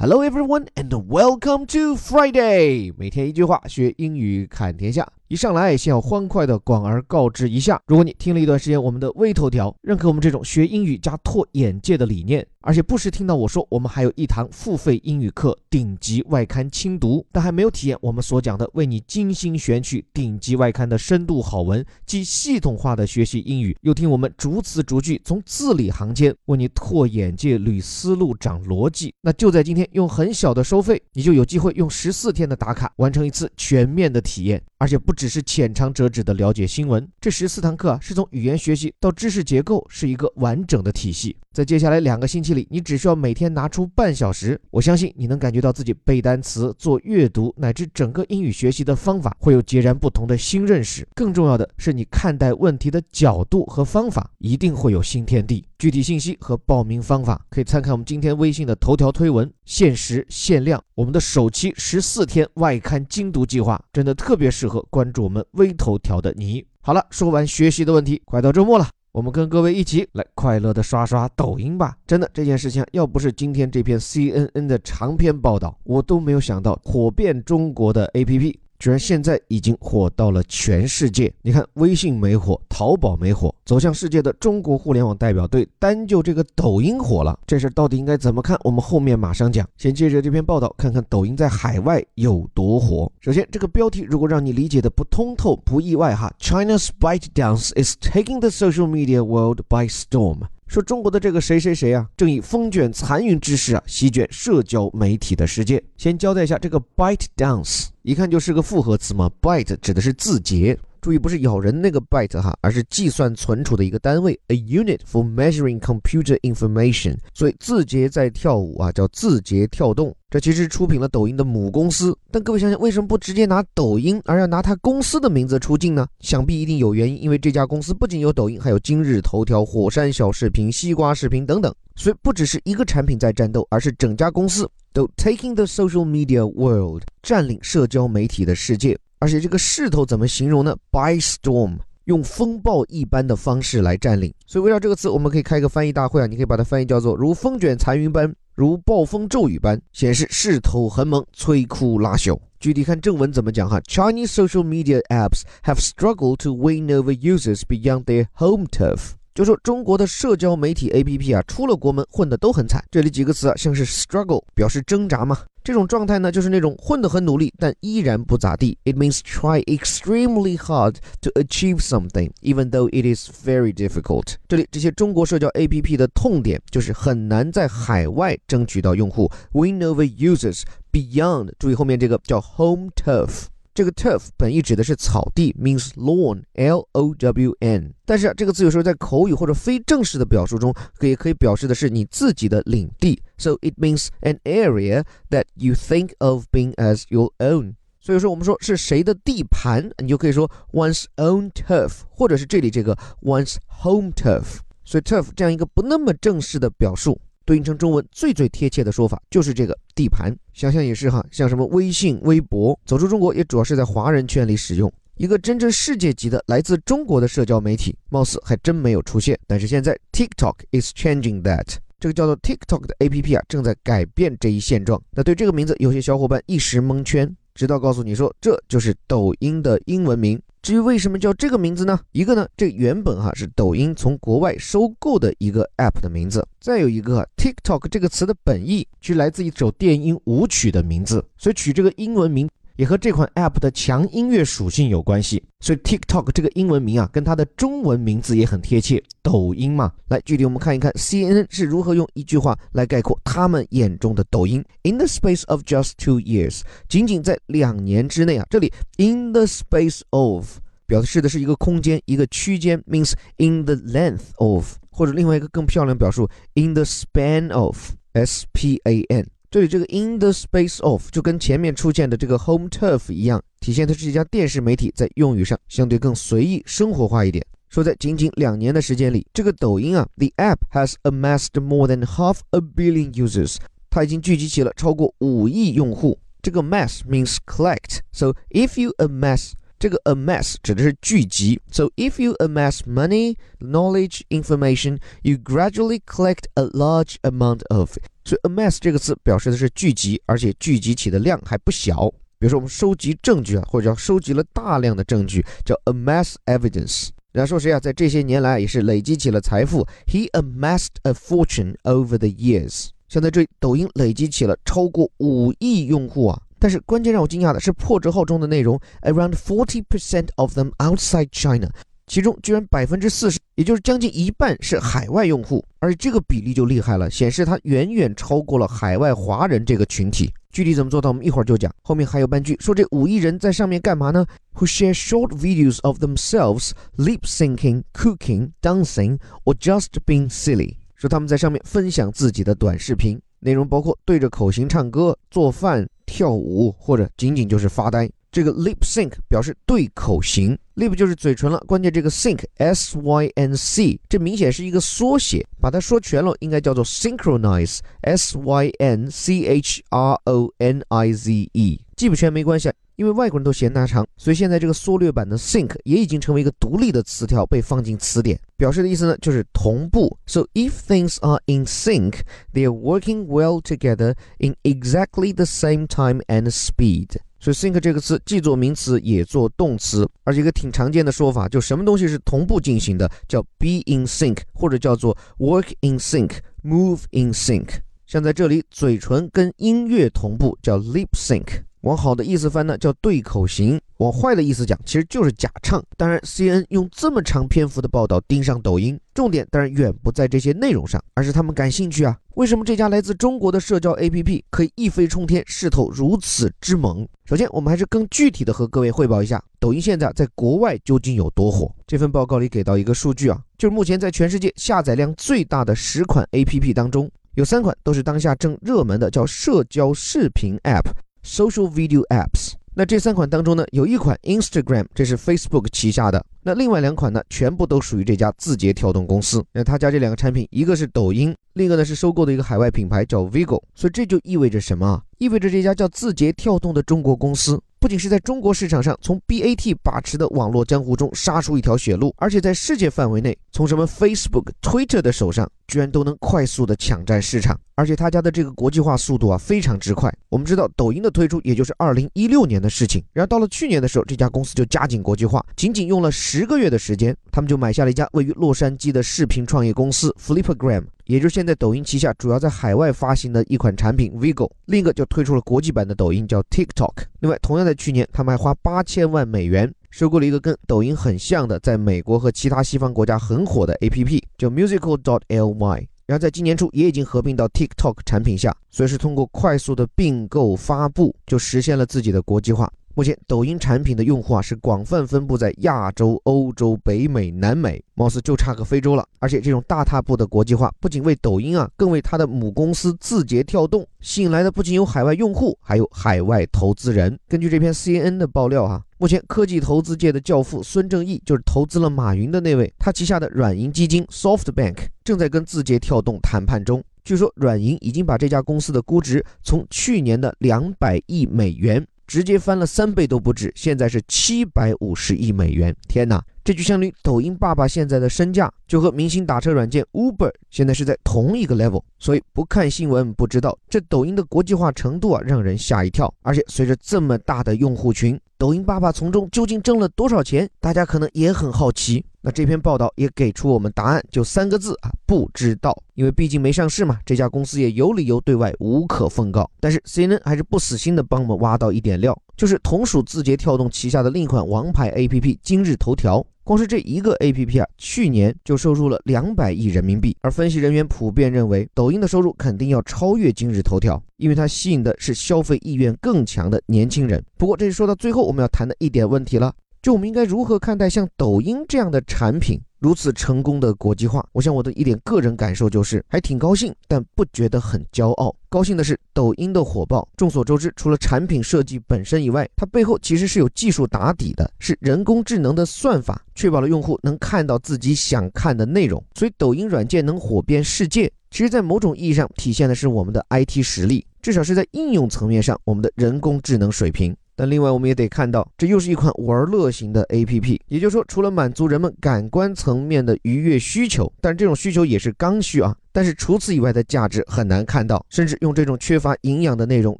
Hello everyone and welcome to Friday。每天一句话，学英语看天下。 一上来先要欢快的广而告之一下：如果你听了一段时间我们的微头条，认可我们这种学英语加拓眼界的理念，而且不时听到我说我们还有一堂付费英语课顶级外刊精读，但还没有体验我们所讲的为你精心选取顶级外刊的深度好文既系统化的学习英语，又听我们逐词逐句从字里行间为你拓眼界、捋思路、长逻辑，那就在今天用很小的收费，你就有机会用十四天的打卡完成一次全面的体验。而且不只是浅尝辄止的了解新闻，这十四堂课啊，是从语言学习到知识结构，是一个完整的体系。在接下来两个星期里，你只需要每天拿出半小时，我相信你能感觉到自己背单词、做阅读乃至整个英语学习的方法会有截然不同的新认识。更重要的是，你看待问题的角度和方法一定会有新天地。具体信息和报名方法可以参看我们今天微信的头条推文，限时限量，我们的首期十四天外刊精读计划真的特别适合关注我们微头条的你。好了，说完学习的问题，快到周末了。我们跟各位一起来快乐的刷刷抖音吧！真的，这件事情要不是今天这篇 CNN 的长篇报道，我都没有想到火遍中国的 APP。居然现在已经火到了全世界！你看，微信没火，淘宝没火，走向世界的中国互联网代表队单就这个抖音火了。这事到底应该怎么看？我们后面马上讲。先借着这篇报道，看看抖音在海外有多火。首先，这个标题如果让你理解的不通透，不意外哈。China's ByteDance is taking the social media world by storm。说中国的这个谁谁谁啊，正以风卷残云之势啊，席卷社交媒体的世界。先交代一下，这个 byte dance 一看就是个复合词嘛，byte 指的是字节。注意，不是咬人那个 byte 哈，而是计算存储的一个单位，a unit for measuring computer information。所以字节在跳舞啊，叫字节跳动。这其实出品了抖音的母公司。但各位想想，为什么不直接拿抖音，而要拿它公司的名字出镜呢？想必一定有原因，因为这家公司不仅有抖音，还有今日头条、火山小视频、西瓜视频等等。所以不只是一个产品在战斗，而是整家公司都 taking the social media world，占领社交媒体的世界。而且这个势头怎么形容呢？By storm，用风暴一般的方式来占领。所以围绕这个词，我们可以开一个翻译大会啊！你可以把它翻译叫做如风卷残云般，如暴风骤雨般，显示势头很猛，摧枯拉朽。具体看正文怎么讲哈？Chinese social media apps have struggled to win over users beyond their home turf。就说中国的社交媒体 APP 啊，出了国门混得都很惨。这里几个词啊，像是 struggle 表示挣扎嘛。这种状态呢，就是那种混得很努力，但依然不咋地。It means try extremely hard to achieve something, even though it is very difficult。这里这些中国社交 APP 的痛点就是很难在海外争取到用户，win over users beyond。注意后面这个叫 home turf。这个 turf 本意指的是草地，means lawn，l o w n。但是，这个词有时候在口语或者非正式的表述中，可也可以表示的是你自己的领地。So it means an area that you think of being as your own。所以说我们说是谁的地盘，你就可以说 one's own turf，或者是这里这个 one's home turf。所以 turf 这样一个不那么正式的表述。对应成中文最最贴切的说法就是这个地盘。想想也是哈，像什么微信、微博，走出中国也主要是在华人圈里使用。一个真正世界级的来自中国的社交媒体，貌似还真没有出现。但是现在 TikTok is changing that，这个叫做 TikTok 的 APP 啊，正在改变这一现状。那对这个名字，有些小伙伴一时蒙圈，直到告诉你说这就是抖音的英文名。至于为什么叫这个名字呢？一个呢，这原本哈是抖音从国外收购的一个 app 的名字；再有一个，TikTok 这个词的本意就来自一首电音舞曲的名字，所以取这个英文名。也和这款 App 的强音乐属性有关系，所以 TikTok 这个英文名啊，跟它的中文名字也很贴切，抖音嘛。来，具体我们看一看 CNN 是如何用一句话来概括他们眼中的抖音。In the space of just two years，仅仅在两年之内啊，这里 in the space of 表示的是一个空间、一个区间，means in the length of，或者另外一个更漂亮表述，in the span of，S P A N。这里这个 in the space of 就跟前面出现的这个 home turf 一样，体现它是一家电视媒体在用语上相对更随意生活化一点。说在仅仅两年的时间里，这个抖音啊，the app has amassed more than half a billion users，它已经聚集起了超过五亿用户。这个 mass means collect，so if you amass 这个 amass 指的是聚集。So if you amass money, knowledge, information, you gradually collect a large amount of. 所以 amass 这个词表示的是聚集，而且聚集起的量还不小。比如说我们收集证据啊，或者叫收集了大量的证据，叫 amass evidence。人家说谁啊，在这些年来也是累积起了财富。He amassed a fortune over the years。像在这里，抖音累积起了超过五亿用户啊。但是关键让我惊讶的是破折号中的内容，around forty percent of them outside China，其中居然百分之四十，也就是将近一半是海外用户，而这个比例就厉害了，显示它远远超过了海外华人这个群体。具体怎么做到，我们一会儿就讲。后面还有半句说这五亿人在上面干嘛呢？Who share short videos of themselves lip syncing, cooking, dancing, or just being silly？说他们在上面分享自己的短视频，内容包括对着口型唱歌、做饭。跳舞或者仅仅就是发呆。这个 lip sync 表示对口型，lip 就是嘴唇了。关键这个 sync s y n c 这明显是一个缩写，把它说全了应该叫做 synchronize s y n c h r o n i z e。记不全没关系，因为外国人都嫌它长，所以现在这个缩略版的 sync 也已经成为一个独立的词条，被放进词典。表示的意思呢就是同步。So if things are in sync, they are working well together in exactly the same time and speed. 所以 sync 这个词既做名词也做动词，而且一个挺常见的说法，就什么东西是同步进行的，叫 be in sync，或者叫做 work in sync，move in sync。像在这里，嘴唇跟音乐同步，叫 lip sync。往好的意思翻呢，叫对口型；往坏的意思讲，其实就是假唱。当然，CNN 用这么长篇幅的报道盯上抖音，重点当然远不在这些内容上，而是他们感兴趣啊。为什么这家来自中国的社交 APP 可以一飞冲天，势头如此之猛？首先，我们还是更具体的和各位汇报一下，抖音现在在国外究竟有多火。这份报告里给到一个数据啊，就是目前在全世界下载量最大的十款 APP 当中，有三款都是当下正热门的，叫社交视频 App。Social video apps，那这三款当中呢，有一款 Instagram，这是 Facebook 旗下的。那另外两款呢，全部都属于这家字节跳动公司。那他家这两个产品，一个是抖音，另一个呢是收购的一个海外品牌叫 Vigo。所以这就意味着什么？意味着这家叫字节跳动的中国公司。不仅是在中国市场上从 BAT 把持的网络江湖中杀出一条血路，而且在世界范围内，从什么 Facebook、Twitter 的手上居然都能快速的抢占市场，而且他家的这个国际化速度啊非常之快。我们知道抖音的推出也就是二零一六年的事情，然后到了去年的时候，这家公司就加紧国际化，仅仅用了十个月的时间，他们就买下了一家位于洛杉矶的视频创业公司 Flipgram，。也就是现在抖音旗下主要在海外发行的一款产品 Vigo，另一个就推出了国际版的抖音叫 TikTok。另外，同样在去年，他们还花八千万美元收购了一个跟抖音很像的，在美国和其他西方国家很火的 APP，叫 musical dot ly。然后在今年初也已经合并到 TikTok 产品下，所以是通过快速的并购发布，就实现了自己的国际化。目前，抖音产品的用户啊是广泛分布在亚洲、欧洲、北美、南美，貌似就差个非洲了。而且，这种大踏步的国际化，不仅为抖音啊，更为它的母公司字节跳动吸引来的不仅有海外用户，还有海外投资人。根据这篇 CNN 的爆料哈，目前科技投资界的教父孙正义就是投资了马云的那位，他旗下的软银基金 SoftBank 正在跟字节跳动谈判中。据说，软银已经把这家公司的估值从去年的两百亿美元。直接翻了三倍都不止，现在是七百五十亿美元。天哪，这就相当于抖音爸爸现在的身价就和明星打车软件 Uber 现在是在同一个 level。所以不看新闻不知道，这抖音的国际化程度啊，让人吓一跳。而且随着这么大的用户群，抖音爸爸从中究竟挣了多少钱？大家可能也很好奇。那这篇报道也给出我们答案，就三个字啊，不知道。因为毕竟没上市嘛，这家公司也有理由对外无可奉告。但是 CNN 还是不死心的帮我们挖到一点料，就是同属字节跳动旗下的另一款王牌 APP 今日头条，光是这一个 APP 啊，去年就收入了两百亿人民币。而分析人员普遍认为，抖音的收入肯定要超越今日头条，因为它吸引的是消费意愿更强的年轻人。不过这是说到最后我们要谈的一点问题了。就我们应该如何看待像抖音这样的产品如此成功的国际化？我想我的一点个人感受就是还挺高兴，但不觉得很骄傲。高兴的是抖音的火爆。众所周知，除了产品设计本身以外，它背后其实是有技术打底的，是人工智能的算法确保了用户能看到自己想看的内容。所以抖音软件能火遍世界，其实在某种意义上体现的是我们的 IT 实力。至少是在应用层面上，我们的人工智能水平。但另外，我们也得看到，这又是一款玩乐型的 APP。也就是说，除了满足人们感官层面的愉悦需求，但这种需求也是刚需啊。但是除此以外的价值很难看到，甚至用这种缺乏营养的内容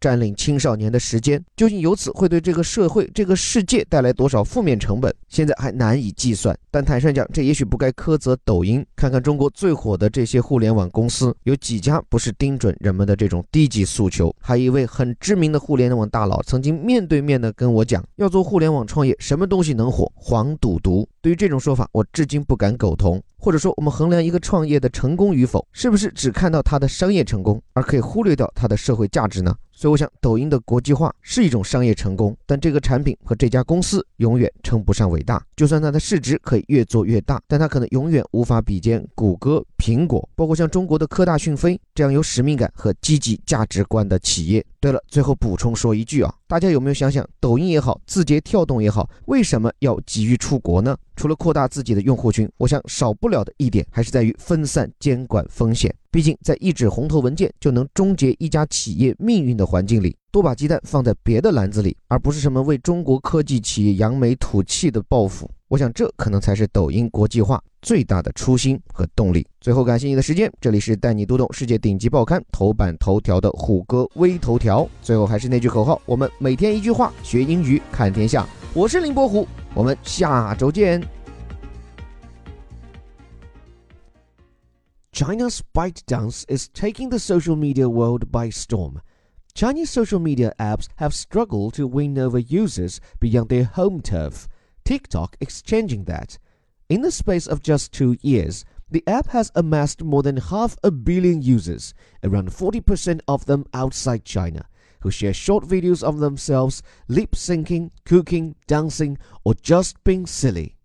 占领青少年的时间，究竟由此会对这个社会、这个世界带来多少负面成本，现在还难以计算。但坦率讲，这也许不该苛责抖音。看看中国最火的这些互联网公司，有几家不是盯准人们的这种低级诉求？还有一位很知名的互联网大佬曾经面对面的跟我讲，要做互联网创业，什么东西能火？黄赌毒。对于这种说法，我至今不敢苟同。或者说，我们衡量一个创业的成功与否，是不是只看到它的商业成功，而可以忽略掉它的社会价值呢？所以，我想，抖音的国际化是一种商业成功，但这个产品和这家公司永远称不上伟大。就算它的市值可以越做越大，但它可能永远无法比肩谷歌、苹果，包括像中国的科大讯飞这样有使命感和积极价值观的企业。对了，最后补充说一句啊，大家有没有想想，抖音也好，字节跳动也好，为什么要急于出国呢？除了扩大自己的用户群，我想少不了的一点还是在于分散监管风险。毕竟，在一纸红头文件就能终结一家企业命运的环境里，多把鸡蛋放在别的篮子里，而不是什么为中国科技企业扬眉吐气的抱负。我想，这可能才是抖音国际化最大的初心和动力。最后，感谢你的时间，这里是带你读懂世界顶级报刊头版头条的虎哥微头条。最后，还是那句口号：我们每天一句话，学英语看天下。我是林伯虎，我们下周见。China's ByteDance is taking the social media world by storm. Chinese social media apps have struggled to win over users beyond their home turf, TikTok exchanging that. In the space of just two years, the app has amassed more than half a billion users, around 40% of them outside China, who share short videos of themselves lip syncing, cooking, dancing, or just being silly.